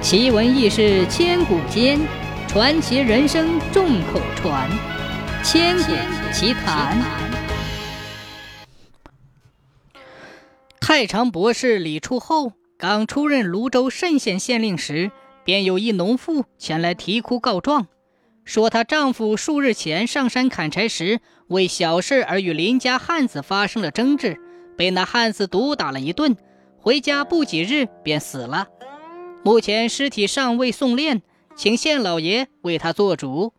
奇闻异事千古间，传奇人生众口传。千古奇谈。太常博士李处厚刚出任泸州慎县县令时，便有一农妇前来啼哭告状，说她丈夫数日前上山砍柴时，为小事而与邻家汉子发生了争执，被那汉子毒打了一顿，回家不几日便死了。目前尸体尚未送殓，请县老爷为他做主。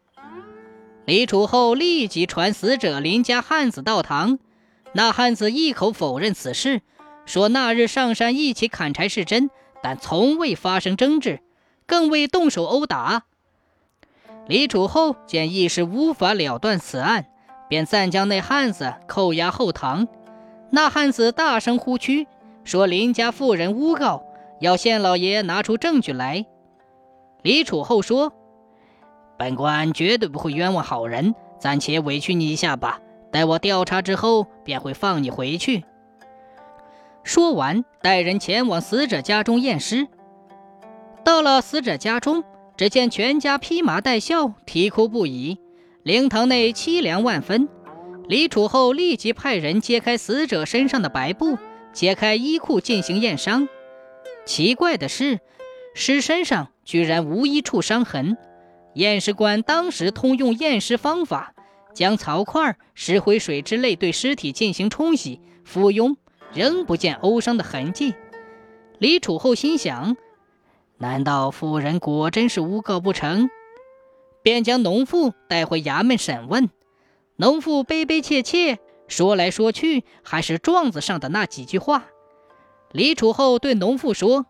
李楚后立即传死者林家汉子到堂，那汉子一口否认此事，说那日上山一起砍柴是真，但从未发生争执，更未动手殴打。李楚后见一时无法了断此案，便暂将那汉子扣押后堂。那汉子大声呼屈，说林家妇人诬告。要县老爷拿出证据来。李楚后说：“本官绝对不会冤枉好人，暂且委屈你一下吧。待我调查之后，便会放你回去。”说完，带人前往死者家中验尸。到了死者家中，只见全家披麻戴孝，啼哭不已，灵堂内凄凉万分。李楚后立即派人揭开死者身上的白布，解开衣裤进行验伤。奇怪的是，尸身上居然无一处伤痕。验尸官当时通用验尸方法，将草块、石灰水之类对尸体进行冲洗、附庸，仍不见殴伤的痕迹。李楚后心想：难道妇人果真是诬告不成？便将农妇带回衙门审问。农妇悲悲切切说来说去，还是状子上的那几句话。李楚后对农妇说：“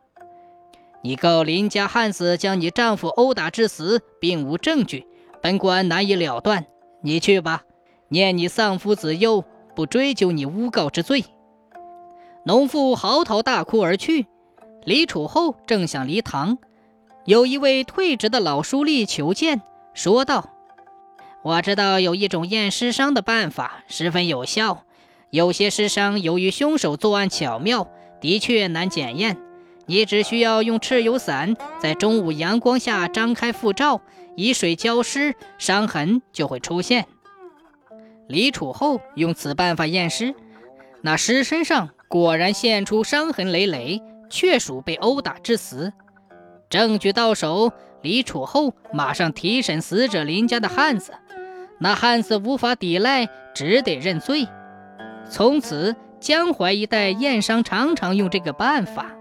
你告林家汉子将你丈夫殴打致死，并无证据，本官难以了断。你去吧，念你丧夫子幼，不追究你诬告之罪。”农妇嚎啕大哭而去。李楚后正想离堂，有一位退职的老书吏求见，说道：“我知道有一种验尸伤的办法，十分有效。有些尸伤由于凶手作案巧妙。”的确难检验，你只需要用蚩尤伞在中午阳光下张开复照，以水浇湿，伤痕就会出现。李楚后用此办法验尸，那尸身上果然现出伤痕累累，确属被殴打致死。证据到手，李楚后马上提审死者林家的汉子，那汉子无法抵赖，只得认罪。从此。江淮一带验伤常常用这个办法。